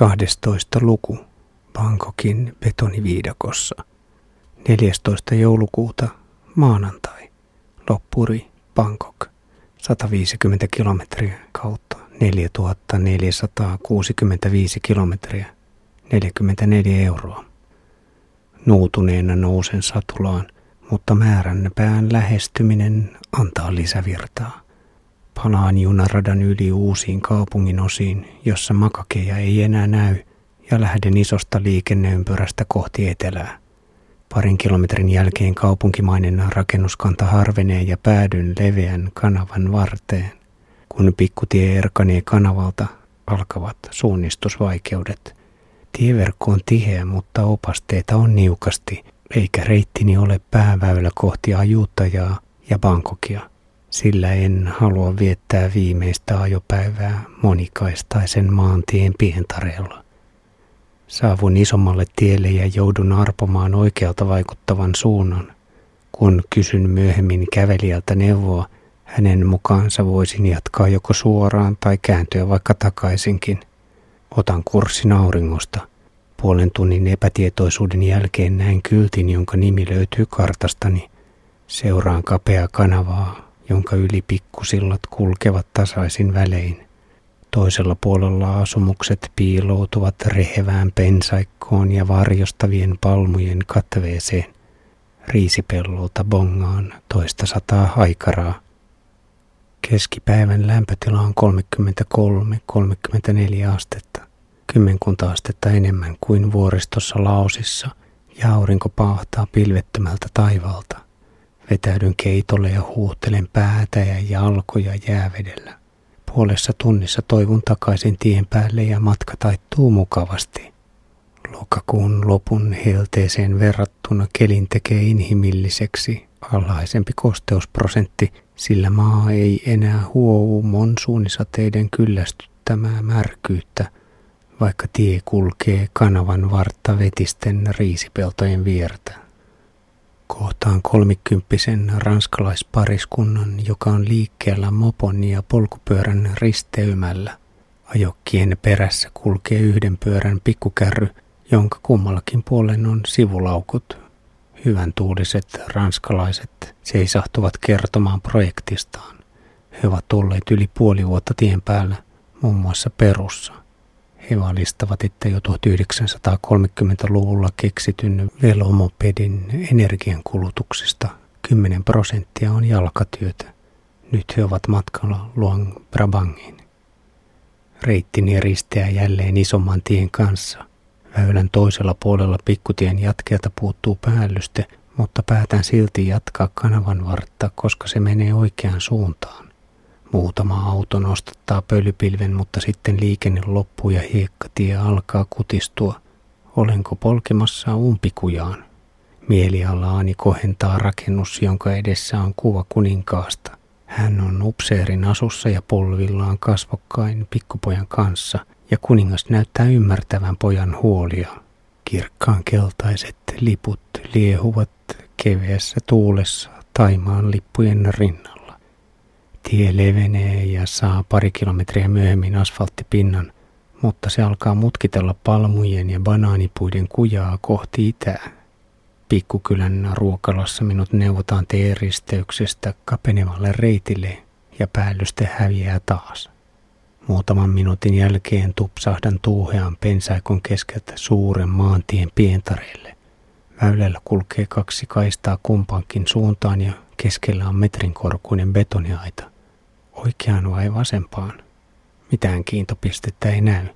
12. luku Bangkokin betoniviidakossa. 14. joulukuuta maanantai. Loppuri Bangkok. 150 kilometriä kautta 4465 kilometriä. 44 euroa. Nuutuneena nousen satulaan, mutta määrän pään lähestyminen antaa lisävirtaa. Palaan junaradan yli uusiin kaupungin osiin, jossa makakeja ei enää näy, ja lähden isosta liikenneympyrästä kohti etelää. Parin kilometrin jälkeen kaupunkimainen rakennuskanta harvenee ja päädyn leveän kanavan varteen. Kun pikkutie erkanee kanavalta, alkavat suunnistusvaikeudet. Tieverkko on tiheä, mutta opasteita on niukasti, eikä reittini ole pääväylä kohti ajuttajaa ja Bangkokia sillä en halua viettää viimeistä ajopäivää monikaistaisen maantien pientareella. Saavun isommalle tielle ja joudun arpomaan oikealta vaikuttavan suunnan. Kun kysyn myöhemmin kävelijältä neuvoa, hänen mukaansa voisin jatkaa joko suoraan tai kääntyä vaikka takaisinkin. Otan kurssin auringosta. Puolen tunnin epätietoisuuden jälkeen näen kyltin, jonka nimi löytyy kartastani. Seuraan kapea kanavaa, jonka yli pikkusillat kulkevat tasaisin välein. Toisella puolella asumukset piiloutuvat rehevään pensaikkoon ja varjostavien palmujen katveeseen. Riisipellolta bongaan toista sataa haikaraa. Keskipäivän lämpötila on 33-34 astetta, kymmenkunta astetta enemmän kuin vuoristossa Laosissa, ja aurinko paahtaa pilvettömältä taivaalta. Vetäydyn keitolle ja huuhtelen päätä ja jalkoja jäävedellä. Puolessa tunnissa toivun takaisin tien päälle ja matka taittuu mukavasti. Lokakuun lopun helteeseen verrattuna kelin tekee inhimilliseksi alhaisempi kosteusprosentti, sillä maa ei enää huou monsuunisateiden kyllästyttämää märkyyttä, vaikka tie kulkee kanavan vartta vetisten riisipeltojen viertä kohtaan kolmikymppisen ranskalaispariskunnan, joka on liikkeellä mopon ja polkupyörän risteymällä. Ajokkien perässä kulkee yhden pyörän pikkukärry, jonka kummallakin puolen on sivulaukut. Hyvän tuuliset ranskalaiset seisahtuvat kertomaan projektistaan. He ovat olleet yli puoli vuotta tien päällä, muun muassa Perussa. He valistavat, että jo 1930-luvulla keksityn velomopedin energiankulutuksesta 10 prosenttia on jalkatyötä. Nyt he ovat matkalla Luang Prabangiin. Reittini risteää jälleen isomman tien kanssa. Väylän toisella puolella pikkutien jatkeelta puuttuu päällyste, mutta päätän silti jatkaa kanavan vartta, koska se menee oikeaan suuntaan. Muutama auto nostattaa pölypilven, mutta sitten liikenne loppuu ja hiekkatie alkaa kutistua. Olenko polkemassa umpikujaan? Mielialaani kohentaa rakennus, jonka edessä on kuva kuninkaasta. Hän on upseerin asussa ja polvillaan kasvokkain pikkupojan kanssa, ja kuningas näyttää ymmärtävän pojan huolia. Kirkkaan keltaiset liput liehuvat keveässä tuulessa Taimaan lippujen rinnalla. Tie levenee ja saa pari kilometriä myöhemmin asfalttipinnan, mutta se alkaa mutkitella palmujen ja banaanipuiden kujaa kohti itää. Pikkukylän ruokalassa minut neuvotaan teeristeyksestä kapenevalle reitille ja päällyste häviää taas. Muutaman minuutin jälkeen tupsahdan tuuhean pensaikon keskeltä suuren maantien pientareille. Väylällä kulkee kaksi kaistaa kumpaankin suuntaan ja keskellä on metrin korkuinen betoniaita oikeaan vai vasempaan. Mitään kiintopistettä ei näy.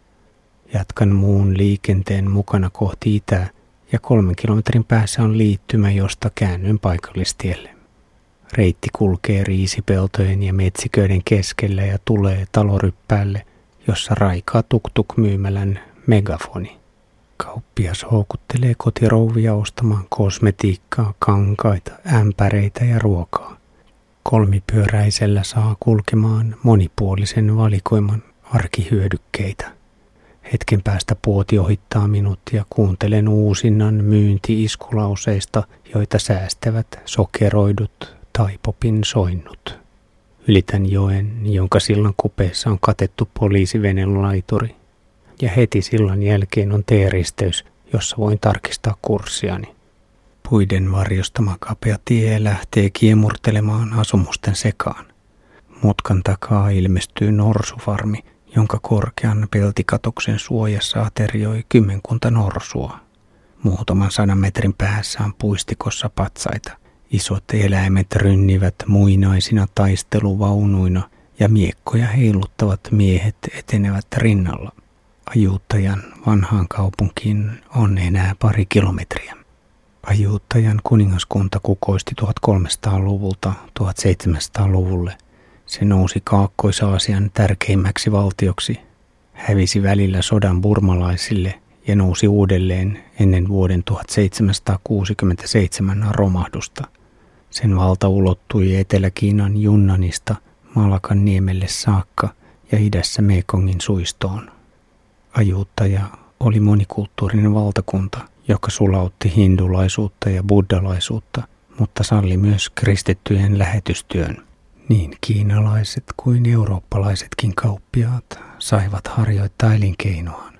Jatkan muun liikenteen mukana kohti itää ja kolmen kilometrin päässä on liittymä, josta käännyn paikallistielle. Reitti kulkee riisipeltojen ja metsiköiden keskellä ja tulee taloryppäälle, jossa raikaa tuktuk myymälän megafoni. Kauppias houkuttelee kotirouvia ostamaan kosmetiikkaa, kankaita, ämpäreitä ja ruokaa. Kolmipyöräisellä saa kulkemaan monipuolisen valikoiman arkihyödykkeitä. Hetken päästä puoti ohittaa minut ja kuuntelen uusinnan myynti-iskulauseista, joita säästävät sokeroidut tai popin soinnut. Ylitän joen, jonka sillan kupeessa on katettu poliisivenen laituri. ja heti sillan jälkeen on T-risteys, jossa voin tarkistaa kurssiani. Puiden varjostama kapea tie lähtee kiemurtelemaan asumusten sekaan. Mutkan takaa ilmestyy norsufarmi, jonka korkean peltikatoksen suojassa aterioi kymmenkunta norsua. Muutaman sadan metrin päässä on puistikossa patsaita. Isot eläimet rynnivät muinaisina taisteluvaunuina ja miekkoja heiluttavat miehet etenevät rinnalla. Ajuuttajan vanhaan kaupunkiin on enää pari kilometriä. Ajuuttajan kuningaskunta kukoisti 1300-luvulta 1700-luvulle. Se nousi Kaakkois-Aasian tärkeimmäksi valtioksi, hävisi välillä sodan burmalaisille ja nousi uudelleen ennen vuoden 1767 romahdusta. Sen valta ulottui Etelä-Kiinan Junnanista Malakan niemelle saakka ja idässä Mekongin suistoon. Ajuuttaja oli monikulttuurinen valtakunta, joka sulautti hindulaisuutta ja buddalaisuutta, mutta salli myös kristittyjen lähetystyön. Niin kiinalaiset kuin eurooppalaisetkin kauppiaat saivat harjoittaa elinkeinoaan.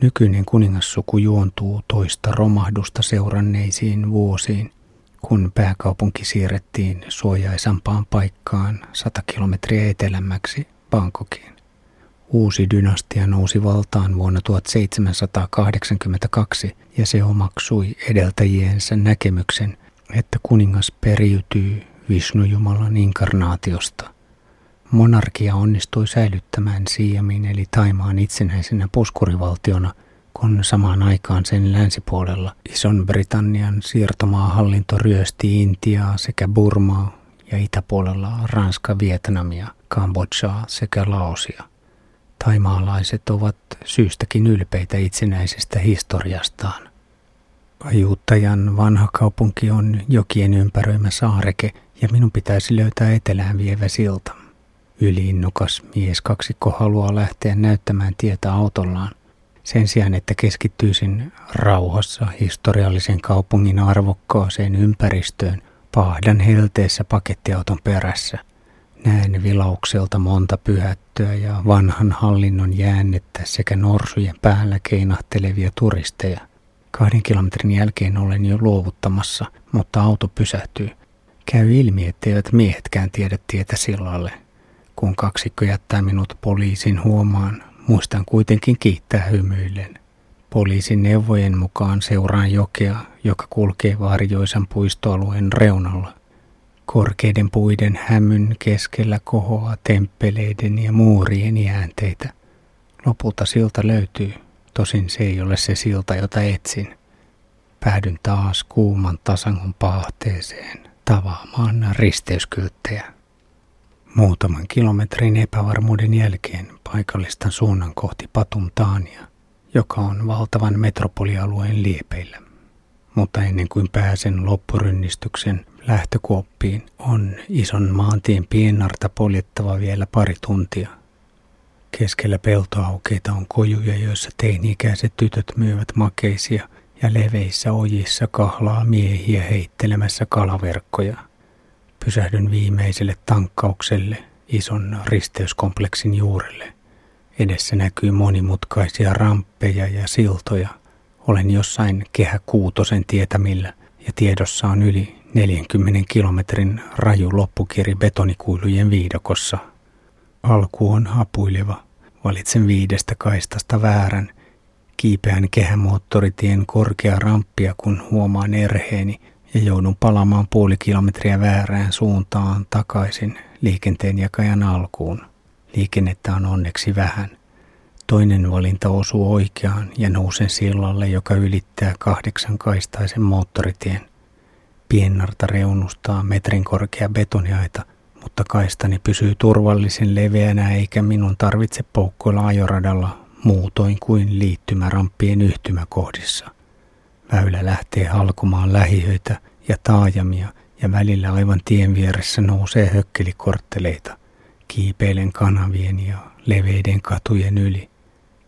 Nykyinen kuningassuku juontuu toista romahdusta seuranneisiin vuosiin, kun pääkaupunki siirrettiin suojaisampaan paikkaan 100 kilometriä etelämmäksi Bangkokiin. Uusi dynastia nousi valtaan vuonna 1782 ja se omaksui edeltäjiensä näkemyksen, että kuningas periytyy Vishnu-jumalan inkarnaatiosta. Monarkia onnistui säilyttämään Siamin eli Taimaan itsenäisenä puskurivaltiona, kun samaan aikaan sen länsipuolella Ison-Britannian siirtomaahallinto ryösti Intiaa sekä Burmaa ja itäpuolella Ranska, Vietnamia, Kambodžaa sekä Laosia. Taimaalaiset ovat syystäkin ylpeitä itsenäisestä historiastaan. Ajuuttajan vanha kaupunki on jokien ympäröimä saareke ja minun pitäisi löytää etelään vievä silta. Yliinnukas mies kaksikko haluaa lähteä näyttämään tietä autollaan. Sen sijaan, että keskittyisin rauhassa historiallisen kaupungin arvokkaaseen ympäristöön, pahdan helteessä pakettiauton perässä. Näen vilaukselta monta pyhättöä ja vanhan hallinnon jäännettä sekä norsujen päällä keinahtelevia turisteja. Kahden kilometrin jälkeen olen jo luovuttamassa, mutta auto pysähtyy. Käy ilmi, etteivät miehetkään tiedä tietä sillalle. Kun kaksikko jättää minut poliisin huomaan, muistan kuitenkin kiittää hymyillen. Poliisin neuvojen mukaan seuraan jokea, joka kulkee varjoisan puistoalueen reunalla. Korkeiden puiden hämyn keskellä kohoaa temppeleiden ja muurien jäänteitä. Lopulta silta löytyy, tosin se ei ole se silta, jota etsin. Päädyn taas kuuman tasangon paahteeseen tavaamaan risteyskylttejä. Muutaman kilometrin epävarmuuden jälkeen paikallistan suunnan kohti Patumtaania, joka on valtavan metropolialueen liepeillä. Mutta ennen kuin pääsen loppurynnistyksen lähtökuoppiin, on ison maantien piennarta poljettava vielä pari tuntia. Keskellä peltoaukeita on kojuja, joissa teini-ikäiset tytöt myyvät makeisia ja leveissä ojissa kahlaa miehiä heittelemässä kalaverkkoja. Pysähdyn viimeiselle tankkaukselle ison risteyskompleksin juurelle. Edessä näkyy monimutkaisia ramppeja ja siltoja. Olen jossain kehä kuutosen tietämillä ja tiedossa on yli 40 kilometrin raju loppukiri betonikuilujen viidokossa. Alku on hapuileva. Valitsen viidestä kaistasta väärän. Kiipeän kehämoottoritien korkea ramppia, kun huomaan erheeni ja joudun palaamaan puoli kilometriä väärään suuntaan takaisin liikenteen jakajan alkuun. Liikennettä on onneksi vähän. Toinen valinta osuu oikeaan ja nousen sillalle, joka ylittää kahdeksan kaistaisen moottoritien. Piennarta reunustaa metrin korkea betoniaita, mutta kaistani pysyy turvallisen leveänä eikä minun tarvitse poukkoilla ajoradalla muutoin kuin liittymäramppien yhtymäkohdissa. Väylä lähtee halkumaan lähiöitä ja taajamia ja välillä aivan tien vieressä nousee hökkelikortteleita. Kiipeilen kanavien ja leveiden katujen yli.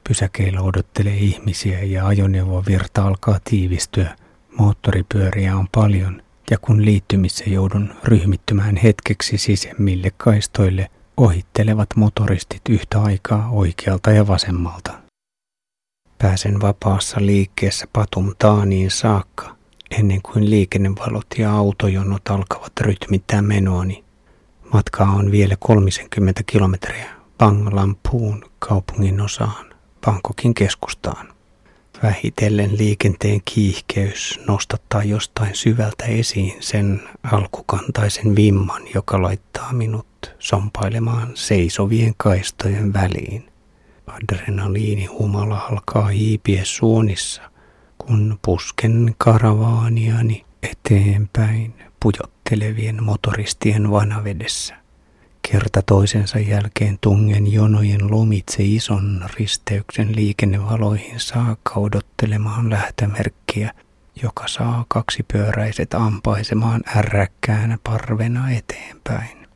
Pysäkeillä odottelee ihmisiä ja ajoneuvovirta alkaa tiivistyä. Moottoripyöriä on paljon ja kun liittymissä joudun ryhmittymään hetkeksi sisemmille kaistoille, ohittelevat motoristit yhtä aikaa oikealta ja vasemmalta. Pääsen vapaassa liikkeessä Patum Taaniin saakka, ennen kuin liikennevalot ja autojonot alkavat rytmittää menoani. Matkaa on vielä 30 kilometriä Banglampuun kaupungin osaan, Bangkokin keskustaan. Vähitellen liikenteen kiihkeys nostattaa jostain syvältä esiin sen alkukantaisen vimman, joka laittaa minut sompailemaan seisovien kaistojen väliin. Adrenaliinihumala alkaa hiipiä suonissa, kun pusken karavaaniani eteenpäin pujottelevien motoristien vanavedessä. Kerta toisensa jälkeen tungen jonojen lomitse ison risteyksen liikennevaloihin saakka odottelemaan lähtömerkkiä, joka saa kaksipyöräiset ampaisemaan ärräkkäänä parvena eteenpäin.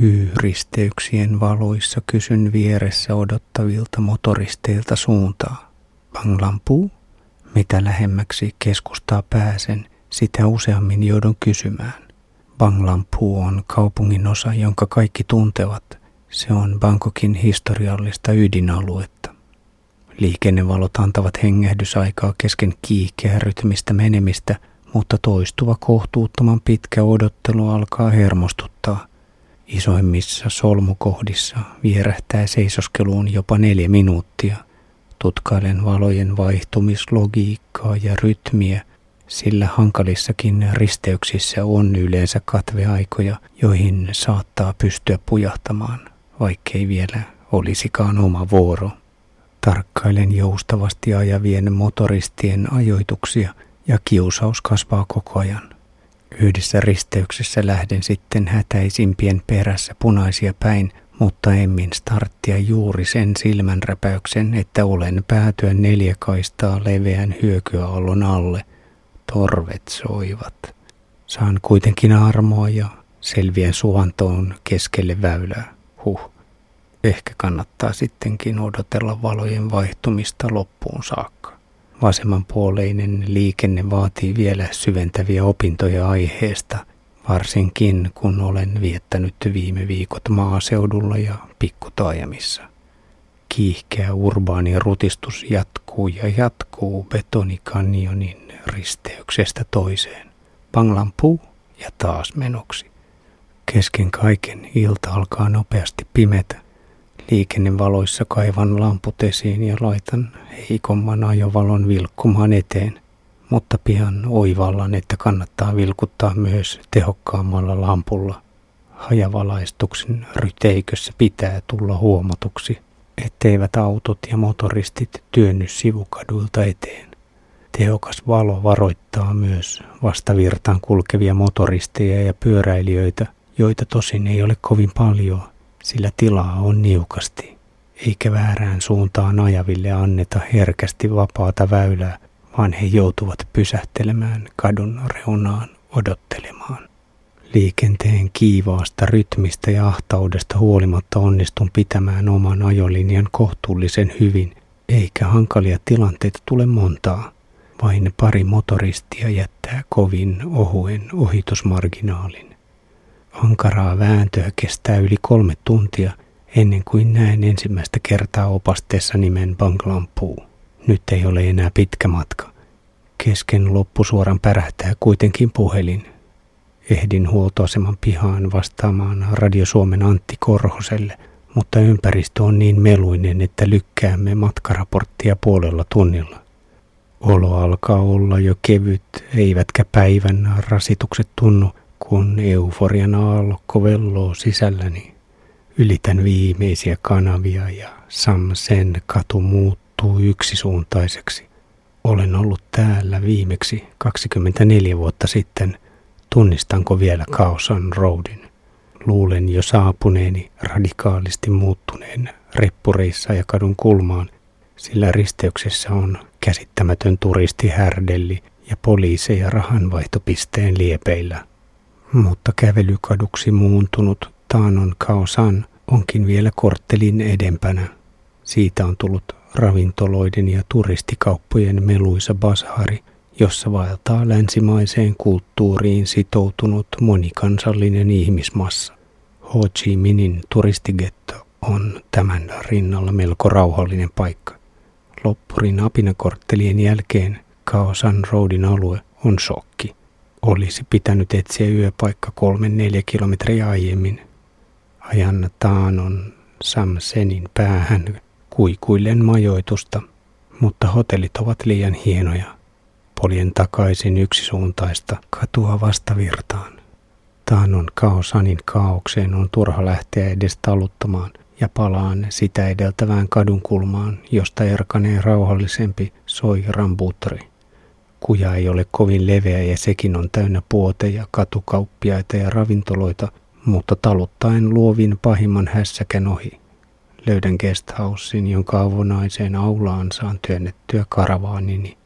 Y-risteyksien valoissa kysyn vieressä odottavilta motoristeilta suuntaa. Banglampu? Mitä lähemmäksi keskustaa pääsen, sitä useammin joudun kysymään. Banglampu on kaupungin osa, jonka kaikki tuntevat. Se on Bangkokin historiallista ydinaluetta. Liikennevalot antavat hengähdysaikaa kesken kiihkeä rytmistä menemistä, mutta toistuva kohtuuttoman pitkä odottelu alkaa hermostuttaa. Isoimmissa solmukohdissa vierähtää seisoskeluun jopa neljä minuuttia. Tutkailen valojen vaihtumislogiikkaa ja rytmiä – sillä hankalissakin risteyksissä on yleensä katveaikoja, joihin saattaa pystyä pujahtamaan, vaikkei vielä olisikaan oma vuoro. Tarkkailen joustavasti ajavien motoristien ajoituksia ja kiusaus kasvaa koko ajan. Yhdessä risteyksessä lähden sitten hätäisimpien perässä punaisia päin, mutta emmin starttia juuri sen silmänräpäyksen, että olen päätyä neljäkaistaa leveän hyökyäollon alle – torvet soivat. Saan kuitenkin armoa ja selvien suvantoon keskelle väylää. Huh. Ehkä kannattaa sittenkin odotella valojen vaihtumista loppuun saakka. Vasemmanpuoleinen liikenne vaatii vielä syventäviä opintoja aiheesta, varsinkin kun olen viettänyt viime viikot maaseudulla ja pikkutaajamissa. Kiihkeä urbaani rutistus jatkuu ja jatkuu betonikanjonin risteyksestä toiseen. Panglampu ja taas menoksi. Kesken kaiken ilta alkaa nopeasti pimetä. Liikennevaloissa kaivan lamput esiin ja laitan heikomman ajovalon vilkkumaan eteen, mutta pian oivallan, että kannattaa vilkuttaa myös tehokkaammalla lampulla. Hajavalaistuksen ryteikössä pitää tulla huomatuksi, etteivät autot ja motoristit työnny sivukaduilta eteen. Tehokas valo varoittaa myös vastavirtaan kulkevia motoristeja ja pyöräilijöitä, joita tosin ei ole kovin paljon, sillä tilaa on niukasti, eikä väärään suuntaan ajaville anneta herkästi vapaata väylää, vaan he joutuvat pysähtelemään kadun reunaan odottelemaan. Liikenteen kiivaasta rytmistä ja ahtaudesta huolimatta onnistun pitämään oman ajolinjan kohtuullisen hyvin, eikä hankalia tilanteita tule montaa. Vain pari motoristia jättää kovin ohuen ohitusmarginaalin. Ankaraa vääntöä kestää yli kolme tuntia ennen kuin näen ensimmäistä kertaa opasteessa nimen Banglampuu. Nyt ei ole enää pitkä matka. Kesken loppusuoran pärähtää kuitenkin puhelin. Ehdin huoltoaseman pihaan vastaamaan Radio Suomen Antti Korhoselle, mutta ympäristö on niin meluinen, että lykkäämme matkaraporttia puolella tunnilla. Olo alkaa olla jo kevyt, eivätkä päivän rasitukset tunnu, kun euforian aallokko velloo sisälläni. Ylitän viimeisiä kanavia ja Samsen katu muuttuu yksisuuntaiseksi. Olen ollut täällä viimeksi 24 vuotta sitten. Tunnistanko vielä Kaosan Roadin? Luulen jo saapuneeni radikaalisti muuttuneen reppureissa ja kadun kulmaan, sillä risteyksessä on käsittämätön turistihärdelli ja poliiseja rahanvaihtopisteen liepeillä. Mutta kävelykaduksi muuntunut Taanon Kaosan onkin vielä korttelin edempänä. Siitä on tullut ravintoloiden ja turistikauppojen meluisa bashari, jossa vaeltaa länsimaiseen kulttuuriin sitoutunut monikansallinen ihmismassa. Ho Chi Minin turistigetto on tämän rinnalla melko rauhallinen paikka. Loppurin apinakorttelien jälkeen Kaosan Roadin alue on shokki. Olisi pitänyt etsiä yöpaikka kolmen neljä kilometriä aiemmin. Ajan Taanon Samsenin päähän kuikuillen majoitusta, mutta hotellit ovat liian hienoja. Poljen takaisin yksisuuntaista katua vastavirtaan. Taanon kaosanin kaaukseen on turha lähteä edes taluttamaan ja palaan sitä edeltävään kadunkulmaan, josta erkanee rauhallisempi soi rambuuttari. Kuja ei ole kovin leveä ja sekin on täynnä puoteja, katukauppiaita ja ravintoloita, mutta taluttaen luovin pahimman hässäkän ohi. Löydän guesthousein, jonka avonaiseen aulaan saan työnnettyä karavaanini.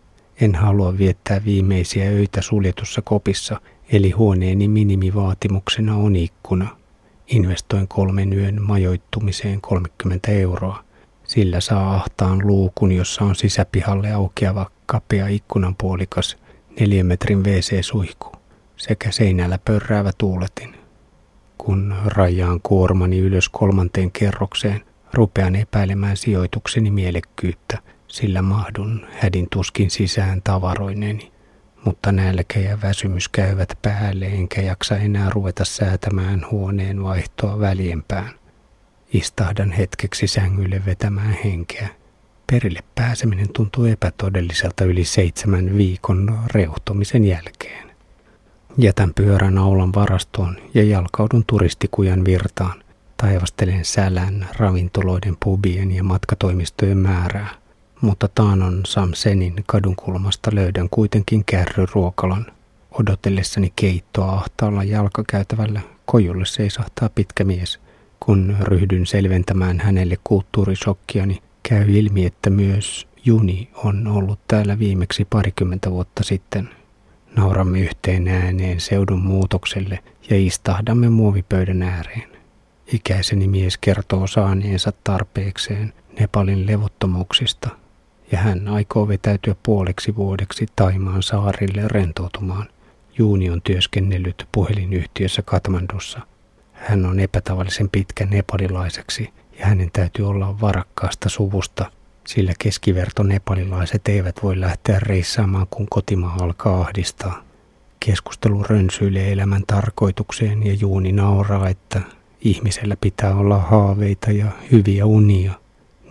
En halua viettää viimeisiä öitä suljetussa kopissa, eli huoneeni minimivaatimuksena on ikkuna. Investoin kolmen yön majoittumiseen 30 euroa. Sillä saa ahtaan luukun, jossa on sisäpihalle aukeava kapea ikkunanpuolikas, metrin WC-suihku sekä seinällä pörräävä tuuletin. Kun rajaan kuormani ylös kolmanteen kerrokseen, rupean epäilemään sijoitukseni mielekkyyttä, sillä mahdun hädin tuskin sisään tavaroineni. Mutta nälkä ja väsymys käyvät päälle, enkä jaksa enää ruveta säätämään huoneen vaihtoa väljempään. Istahdan hetkeksi sängylle vetämään henkeä. Perille pääseminen tuntuu epätodelliselta yli seitsemän viikon reuhtomisen jälkeen. Jätän pyörän aulan varastoon ja jalkaudun turistikujan virtaan. Taivastelen sälän, ravintoloiden, pubien ja matkatoimistojen määrää. Mutta Taanon Samsenin kadunkulmasta löydän kuitenkin kärryruokalan. Odotellessani keittoa ahtaalla jalkakäytävällä kojulle seisahtaa pitkä mies. Kun ryhdyn selventämään hänelle kulttuurisokkiani, käy ilmi, että myös Juni on ollut täällä viimeksi parikymmentä vuotta sitten. Nauramme yhteen ääneen seudun muutokselle ja istahdamme muovipöydän ääreen. Ikäiseni mies kertoo saaneensa tarpeekseen Nepalin levottomuuksista ja hän aikoo vetäytyä puoleksi vuodeksi Taimaan saarille rentoutumaan. Juuni on työskennellyt puhelinyhtiössä Katmandussa. Hän on epätavallisen pitkä nepalilaiseksi ja hänen täytyy olla varakkaasta suvusta, sillä keskiverto nepalilaiset eivät voi lähteä reissaamaan, kun kotimaa alkaa ahdistaa. Keskustelu rönsyilee elämän tarkoitukseen ja Juuni nauraa, että ihmisellä pitää olla haaveita ja hyviä unia.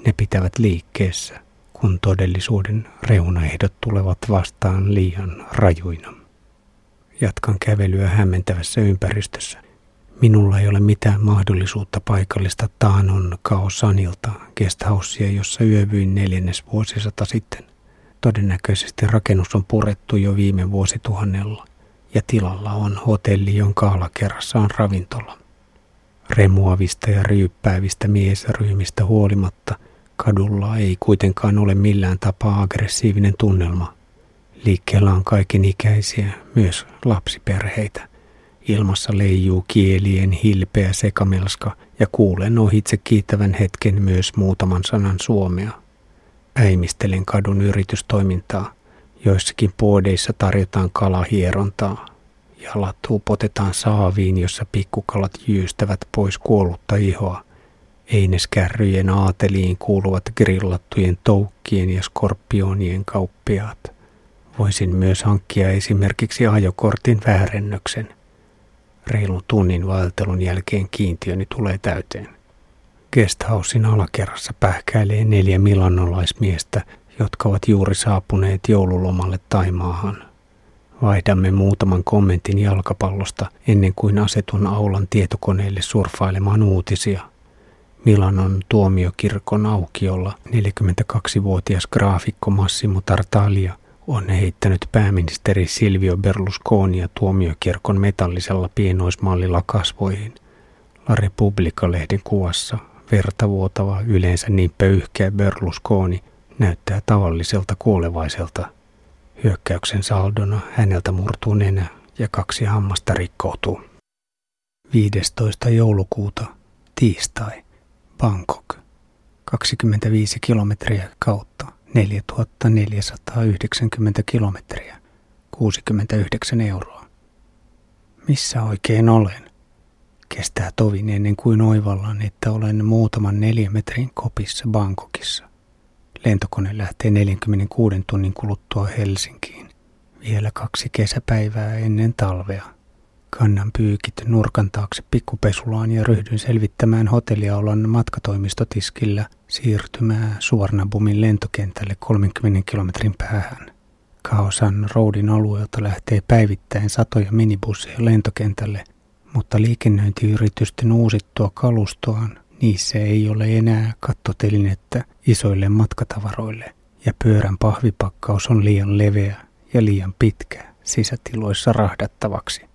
Ne pitävät liikkeessä, kun todellisuuden reunaehdot tulevat vastaan liian rajuina. Jatkan kävelyä hämmentävässä ympäristössä. Minulla ei ole mitään mahdollisuutta paikallista Taanon Kaosanilta guesthousea, jossa yövyin neljännes vuosisata sitten. Todennäköisesti rakennus on purettu jo viime vuosituhannella ja tilalla on hotelli, jonka alakerrassa on ravintola. Remuavista ja ryyppäävistä miesryhmistä huolimatta kadulla ei kuitenkaan ole millään tapaa aggressiivinen tunnelma. Liikkeellä on kaiken ikäisiä, myös lapsiperheitä. Ilmassa leijuu kielien hilpeä sekamelska ja kuulen ohitse kiittävän hetken myös muutaman sanan suomea. Äimistelen kadun yritystoimintaa. Joissakin puodeissa tarjotaan kalahierontaa. Jalat upotetaan saaviin, jossa pikkukalat jyystävät pois kuollutta ihoa. Eineskärryjen aateliin kuuluvat grillattujen toukkien ja skorpionien kauppiaat. Voisin myös hankkia esimerkiksi ajokortin väärennöksen. Reilun tunnin vaeltelun jälkeen kiintiöni tulee täyteen. Guesthousein alakerrassa pähkäilee neljä milanolaismiestä, jotka ovat juuri saapuneet joululomalle Taimaahan. Vaihdamme muutaman kommentin jalkapallosta ennen kuin asetun aulan tietokoneelle surfailemaan uutisia. Milanon tuomiokirkon aukiolla 42-vuotias graafikko Massimo Tartaglia on heittänyt pääministeri Silvio Berlusconia tuomiokirkon metallisella pienoismallilla kasvoihin. La Repubblica-lehden kuvassa verta vuotava yleensä niin pöyhkeä Berlusconi näyttää tavalliselta kuolevaiselta – Hyökkäyksen saldona häneltä murtuu nenä ja kaksi hammasta rikkoutuu. 15. joulukuuta, tiistai, Bangkok. 25 kilometriä kautta, 4490 kilometriä, 69 euroa. Missä oikein olen? Kestää tovin ennen kuin oivallan, että olen muutaman neljän metrin kopissa Bangkokissa. Lentokone lähtee 46 tunnin kuluttua Helsinkiin. Vielä kaksi kesäpäivää ennen talvea. Kannan pyykit nurkan taakse pikkupesulaan ja ryhdyn selvittämään hotelliaulan matkatoimistotiskillä siirtymää Suvarnabumin lentokentälle 30 kilometrin päähän. Kaosan Roadin alueelta lähtee päivittäin satoja minibusseja lentokentälle, mutta liikennöintiyritysten uusittua kalustoaan niissä ei ole enää kattotelinettä isoille matkatavaroille ja pyörän pahvipakkaus on liian leveä ja liian pitkä sisätiloissa rahdattavaksi.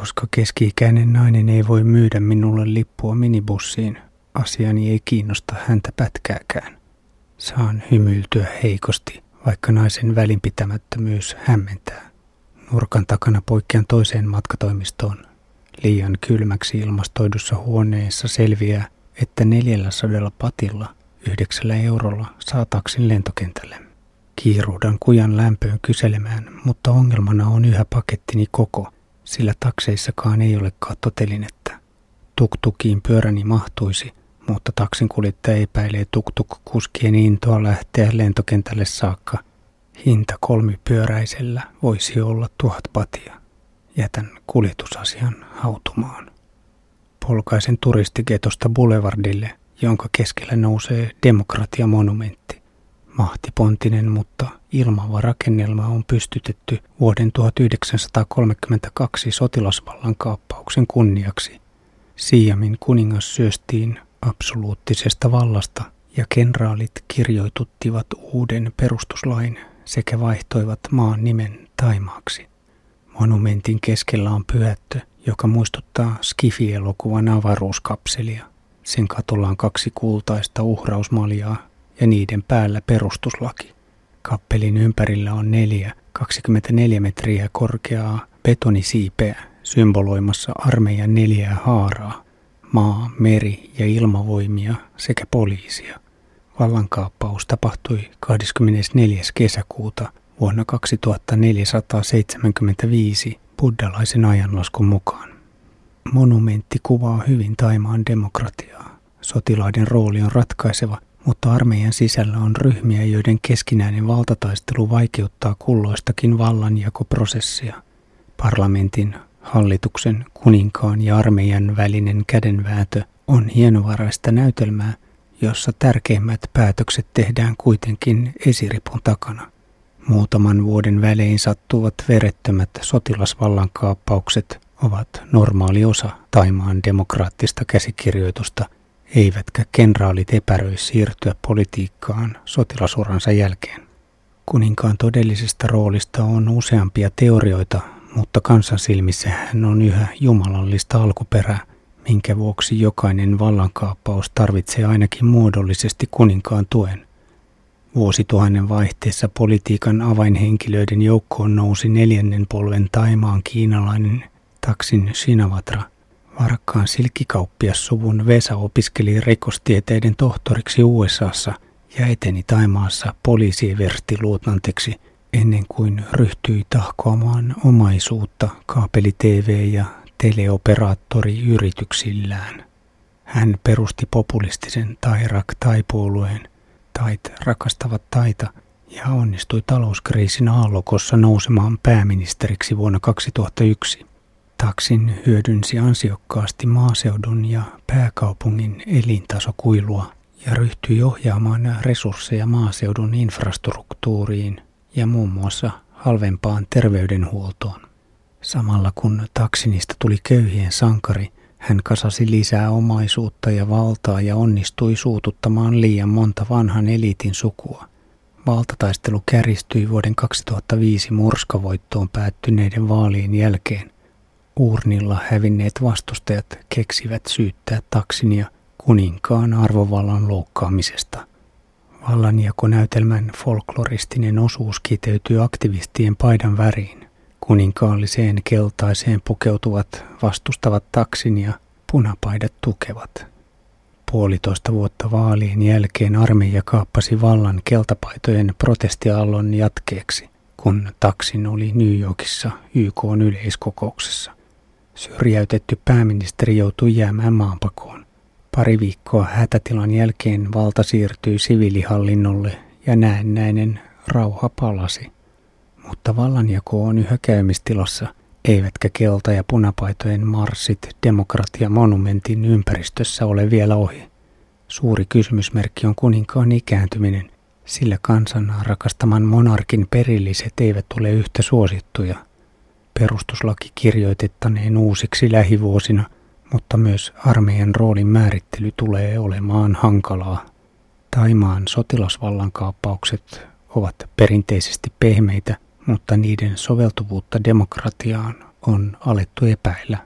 Koska keski-ikäinen nainen ei voi myydä minulle lippua minibussiin, asiani ei kiinnosta häntä pätkääkään. Saan hymyiltyä heikosti, vaikka naisen välinpitämättömyys hämmentää. Nurkan takana poikkean toiseen matkatoimistoon. Liian kylmäksi ilmastoidussa huoneessa selviää, että 400 patilla yhdeksällä eurolla saa taksin lentokentälle. Kiiruudan kujan lämpöön kyselemään, mutta ongelmana on yhä pakettini koko, sillä takseissakaan ei ole kattotelinettä. Tuktukiin pyöräni mahtuisi, mutta taksin kuljettaja epäilee tuktuk-kuskien intoa lähteä lentokentälle saakka. Hinta kolmipyöräisellä voisi olla tuhat patia. Jätän kuljetusasian hautumaan. Polkaisen turistiketosta Boulevardille, jonka keskellä nousee demokratiamonumentti. Mahtipontinen, mutta ilmava rakennelma on pystytetty vuoden 1932 sotilasvallan kaappauksen kunniaksi. Siiamin kuningas syöstiin absoluuttisesta vallasta ja kenraalit kirjoituttivat uuden perustuslain sekä vaihtoivat maan nimen Taimaaksi. Monumentin keskellä on pyhättö, joka muistuttaa Skifi-elokuvan avaruuskapselia. Sen katolla on kaksi kultaista uhrausmaljaa ja niiden päällä perustuslaki. Kappelin ympärillä on neljä 24 metriä korkeaa betonisiipeä symboloimassa armeijan neljää haaraa, maa, meri ja ilmavoimia sekä poliisia. Vallankaappaus tapahtui 24. kesäkuuta vuonna 2475 buddhalaisen ajanlaskun mukaan. Monumentti kuvaa hyvin Taimaan demokratiaa. Sotilaiden rooli on ratkaiseva, mutta armeijan sisällä on ryhmiä, joiden keskinäinen valtataistelu vaikeuttaa kulloistakin vallanjakoprosessia. Parlamentin, hallituksen, kuninkaan ja armeijan välinen kädenvääntö on hienovaraista näytelmää, jossa tärkeimmät päätökset tehdään kuitenkin esiripun takana. Muutaman vuoden välein sattuvat verettömät sotilasvallankaappaukset ovat normaali osa Taimaan demokraattista käsikirjoitusta, eivätkä kenraalit epäröi siirtyä politiikkaan sotilasuransa jälkeen. Kuninkaan todellisesta roolista on useampia teorioita, mutta kansan silmissä hän on yhä jumalallista alkuperää, minkä vuoksi jokainen vallankaappaus tarvitsee ainakin muodollisesti kuninkaan tuen. Vuosituhannen vaihteessa politiikan avainhenkilöiden joukkoon nousi neljännen polven Taimaan kiinalainen Taksin Shinawatra. Varakkaan silkkikauppiassuvun Vesa opiskeli rikostieteiden tohtoriksi USAssa ja eteni Taimaassa poliisiverstiluutnantiksi ennen kuin ryhtyi tahkoamaan omaisuutta kaapeli-TV- ja teleoperaattoriyrityksillään. Hän perusti populistisen Tairak Tai-puolueen – tait rakastavat taita ja onnistui talouskriisin aallokossa nousemaan pääministeriksi vuonna 2001. Taksin hyödynsi ansiokkaasti maaseudun ja pääkaupungin elintasokuilua ja ryhtyi ohjaamaan resursseja maaseudun infrastruktuuriin ja muun muassa halvempaan terveydenhuoltoon. Samalla kun taksinista tuli köyhien sankari, hän kasasi lisää omaisuutta ja valtaa ja onnistui suututtamaan liian monta vanhan eliitin sukua. Valtataistelu käristyi vuoden 2005 murskavoittoon päättyneiden vaalien jälkeen. Urnilla hävinneet vastustajat keksivät syyttää taksinia kuninkaan arvovallan loukkaamisesta. Vallanjakonäytelmän folkloristinen osuus kiteytyy aktivistien paidan väriin. Kuninkaalliseen keltaiseen pukeutuvat vastustavat taksin ja punapaidat tukevat. Puolitoista vuotta vaalien jälkeen armeija kaappasi vallan keltapaitojen protestiallon jatkeeksi, kun taksin oli New Yorkissa YK yleiskokouksessa. Syrjäytetty pääministeri joutui jäämään maanpakoon. Pari viikkoa hätätilan jälkeen valta siirtyi siviilihallinnolle ja näennäinen rauha palasi. Mutta vallanjako on yhä käymistilassa, eivätkä kelta- ja punapaitojen marssit demokratia-monumentin ympäristössä ole vielä ohi. Suuri kysymysmerkki on kuninkaan ikääntyminen, sillä kansan rakastaman monarkin perilliset eivät ole yhtä suosittuja. Perustuslaki kirjoitettaneen uusiksi lähivuosina, mutta myös armeijan roolin määrittely tulee olemaan hankalaa. Taimaan sotilasvallankaappaukset ovat perinteisesti pehmeitä, mutta niiden soveltuvuutta demokratiaan on alettu epäillä.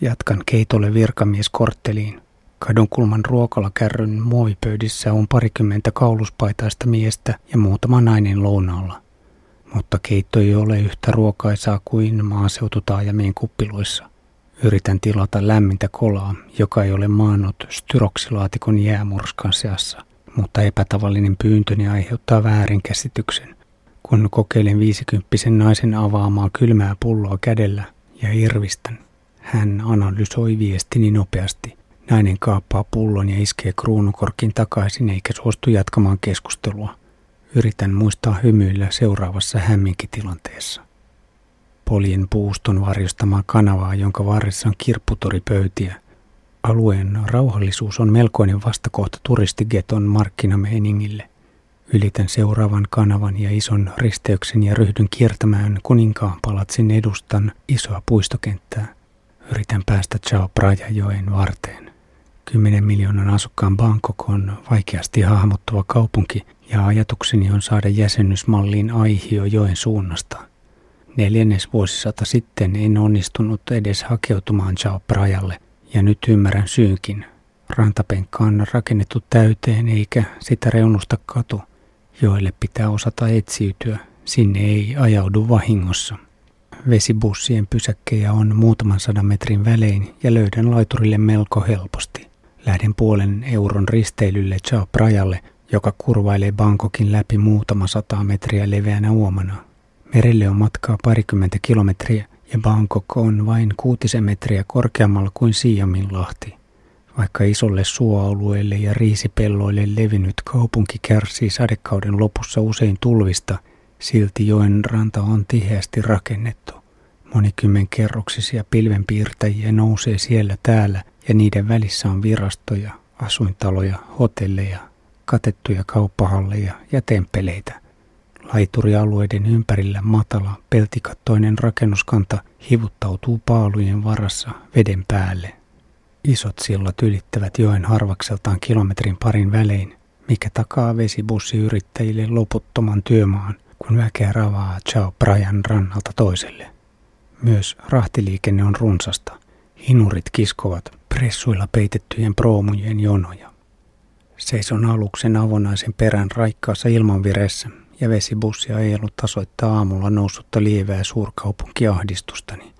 Jatkan keitolle virkamieskortteliin. Kadunkulman ruokalakärryn muovipöydissä on parikymmentä kauluspaitaista miestä ja muutama nainen lounaalla. Mutta keitto ei ole yhtä ruokaisaa kuin maaseututaajamien kuppiluissa. Yritän tilata lämmintä kolaa, joka ei ole maannut styroksilaatikon jäämurskan seassa, mutta epätavallinen pyyntöni aiheuttaa väärinkäsityksen. Kun kokeilen viisikymppisen naisen avaamaa kylmää pulloa kädellä ja irvistän, hän analysoi viestini nopeasti – Nainen kaappaa pullon ja iskee kruunukorkin takaisin eikä suostu jatkamaan keskustelua. Yritän muistaa hymyillä seuraavassa hämminkitilanteessa. Poljen puuston varjostamaa kanavaa, jonka varressa on kirpputoripöytiä. Alueen rauhallisuus on melkoinen vastakohta turistigeton markkinameiningille. Ylitän seuraavan kanavan ja ison risteyksen ja ryhdyn kiertämään kuninkaan palatsin edustan isoa puistokenttää. Yritän päästä Chao Praja-joen varteen. 10 miljoonan asukkaan Bangkok on vaikeasti hahmottuva kaupunki ja ajatukseni on saada jäsennysmalliin Aihio joen suunnasta. Neljännes vuosisata sitten en onnistunut edes hakeutumaan Chao Prajalle ja nyt ymmärrän syynkin. Rantapenkka on rakennettu täyteen eikä sitä reunusta katu, joille pitää osata etsiytyä. Sinne ei ajaudu vahingossa. Vesibussien pysäkkejä on muutaman sadan metrin välein ja löydän laiturille melko helposti. Lähden puolen euron risteilylle Chao Prajalle, joka kurvailee Bangkokin läpi muutama sata metriä leveänä uomana. Merelle on matkaa parikymmentä kilometriä ja Bangkok on vain kuutisen metriä korkeammalla kuin Siamin lahti. Vaikka isolle suoalueelle ja riisipelloille levinnyt kaupunki kärsii sadekauden lopussa usein tulvista, silti joen ranta on tiheästi rakennettu. Monikymmenkerroksisia pilvenpiirtäjiä nousee siellä täällä ja niiden välissä on virastoja, asuintaloja, hotelleja, katettuja kauppahalleja ja temppeleitä. Laiturialueiden ympärillä matala, peltikattoinen rakennuskanta hivuttautuu paalujen varassa veden päälle. Isot sillat ylittävät joen harvakseltaan kilometrin parin välein, mikä takaa vesibussiyrittäjille loputtoman työmaan, kun väkeä ravaa Chao Brian rannalta toiselle. Myös rahtiliikenne on runsasta. Hinurit kiskovat pressuilla peitettyjen proomujen jonoja. Seison aluksen avonaisen perän raikkaassa ilmanvireessä ja vesibussi ajellut tasoittaa aamulla noussutta lievää suurkaupunkiahdistustani.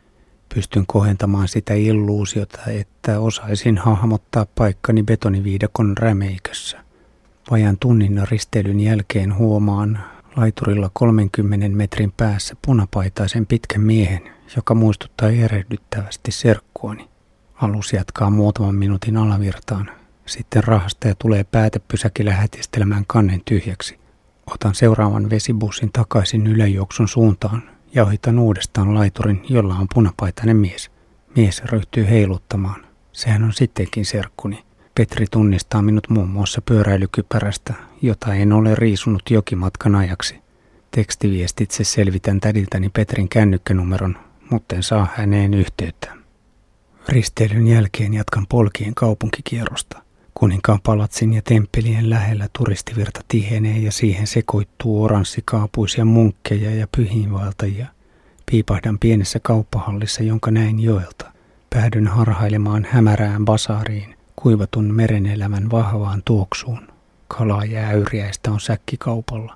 Pystyn kohentamaan sitä illuusiota, että osaisin hahmottaa paikkani betoniviidakon rämeikössä. Vajan tunnin risteilyn jälkeen huomaan laiturilla 30 metrin päässä punapaitaisen pitkän miehen, joka muistuttaa erehdyttävästi serkkuani. Alus jatkaa muutaman minuutin alavirtaan. Sitten rahastaja tulee päätepysäkillä hätistelemään kannen tyhjäksi. Otan seuraavan vesibussin takaisin yläjuoksun suuntaan ja ohitan uudestaan laiturin, jolla on punapaitainen mies. Mies ryhtyy heiluttamaan. Sehän on sittenkin serkkuni. Petri tunnistaa minut muun muassa pyöräilykypärästä, jota en ole riisunut jokimatkan ajaksi. Tekstiviestitse selvitän tädiltäni Petrin kännykkänumeron, mutta en saa häneen yhteyttä. Risteilyn jälkeen jatkan polkien kaupunkikierrosta. Kuninkaan palatsin ja temppelien lähellä turistivirta tihenee ja siihen sekoittuu oranssikaapuisia munkkeja ja pyhiinvaeltajia. Piipahdan pienessä kauppahallissa, jonka näin joelta. Päädyn harhailemaan hämärään basaariin, kuivatun merenelämän vahvaan tuoksuun. Kalaa ja äyriäistä on säkkikaupalla.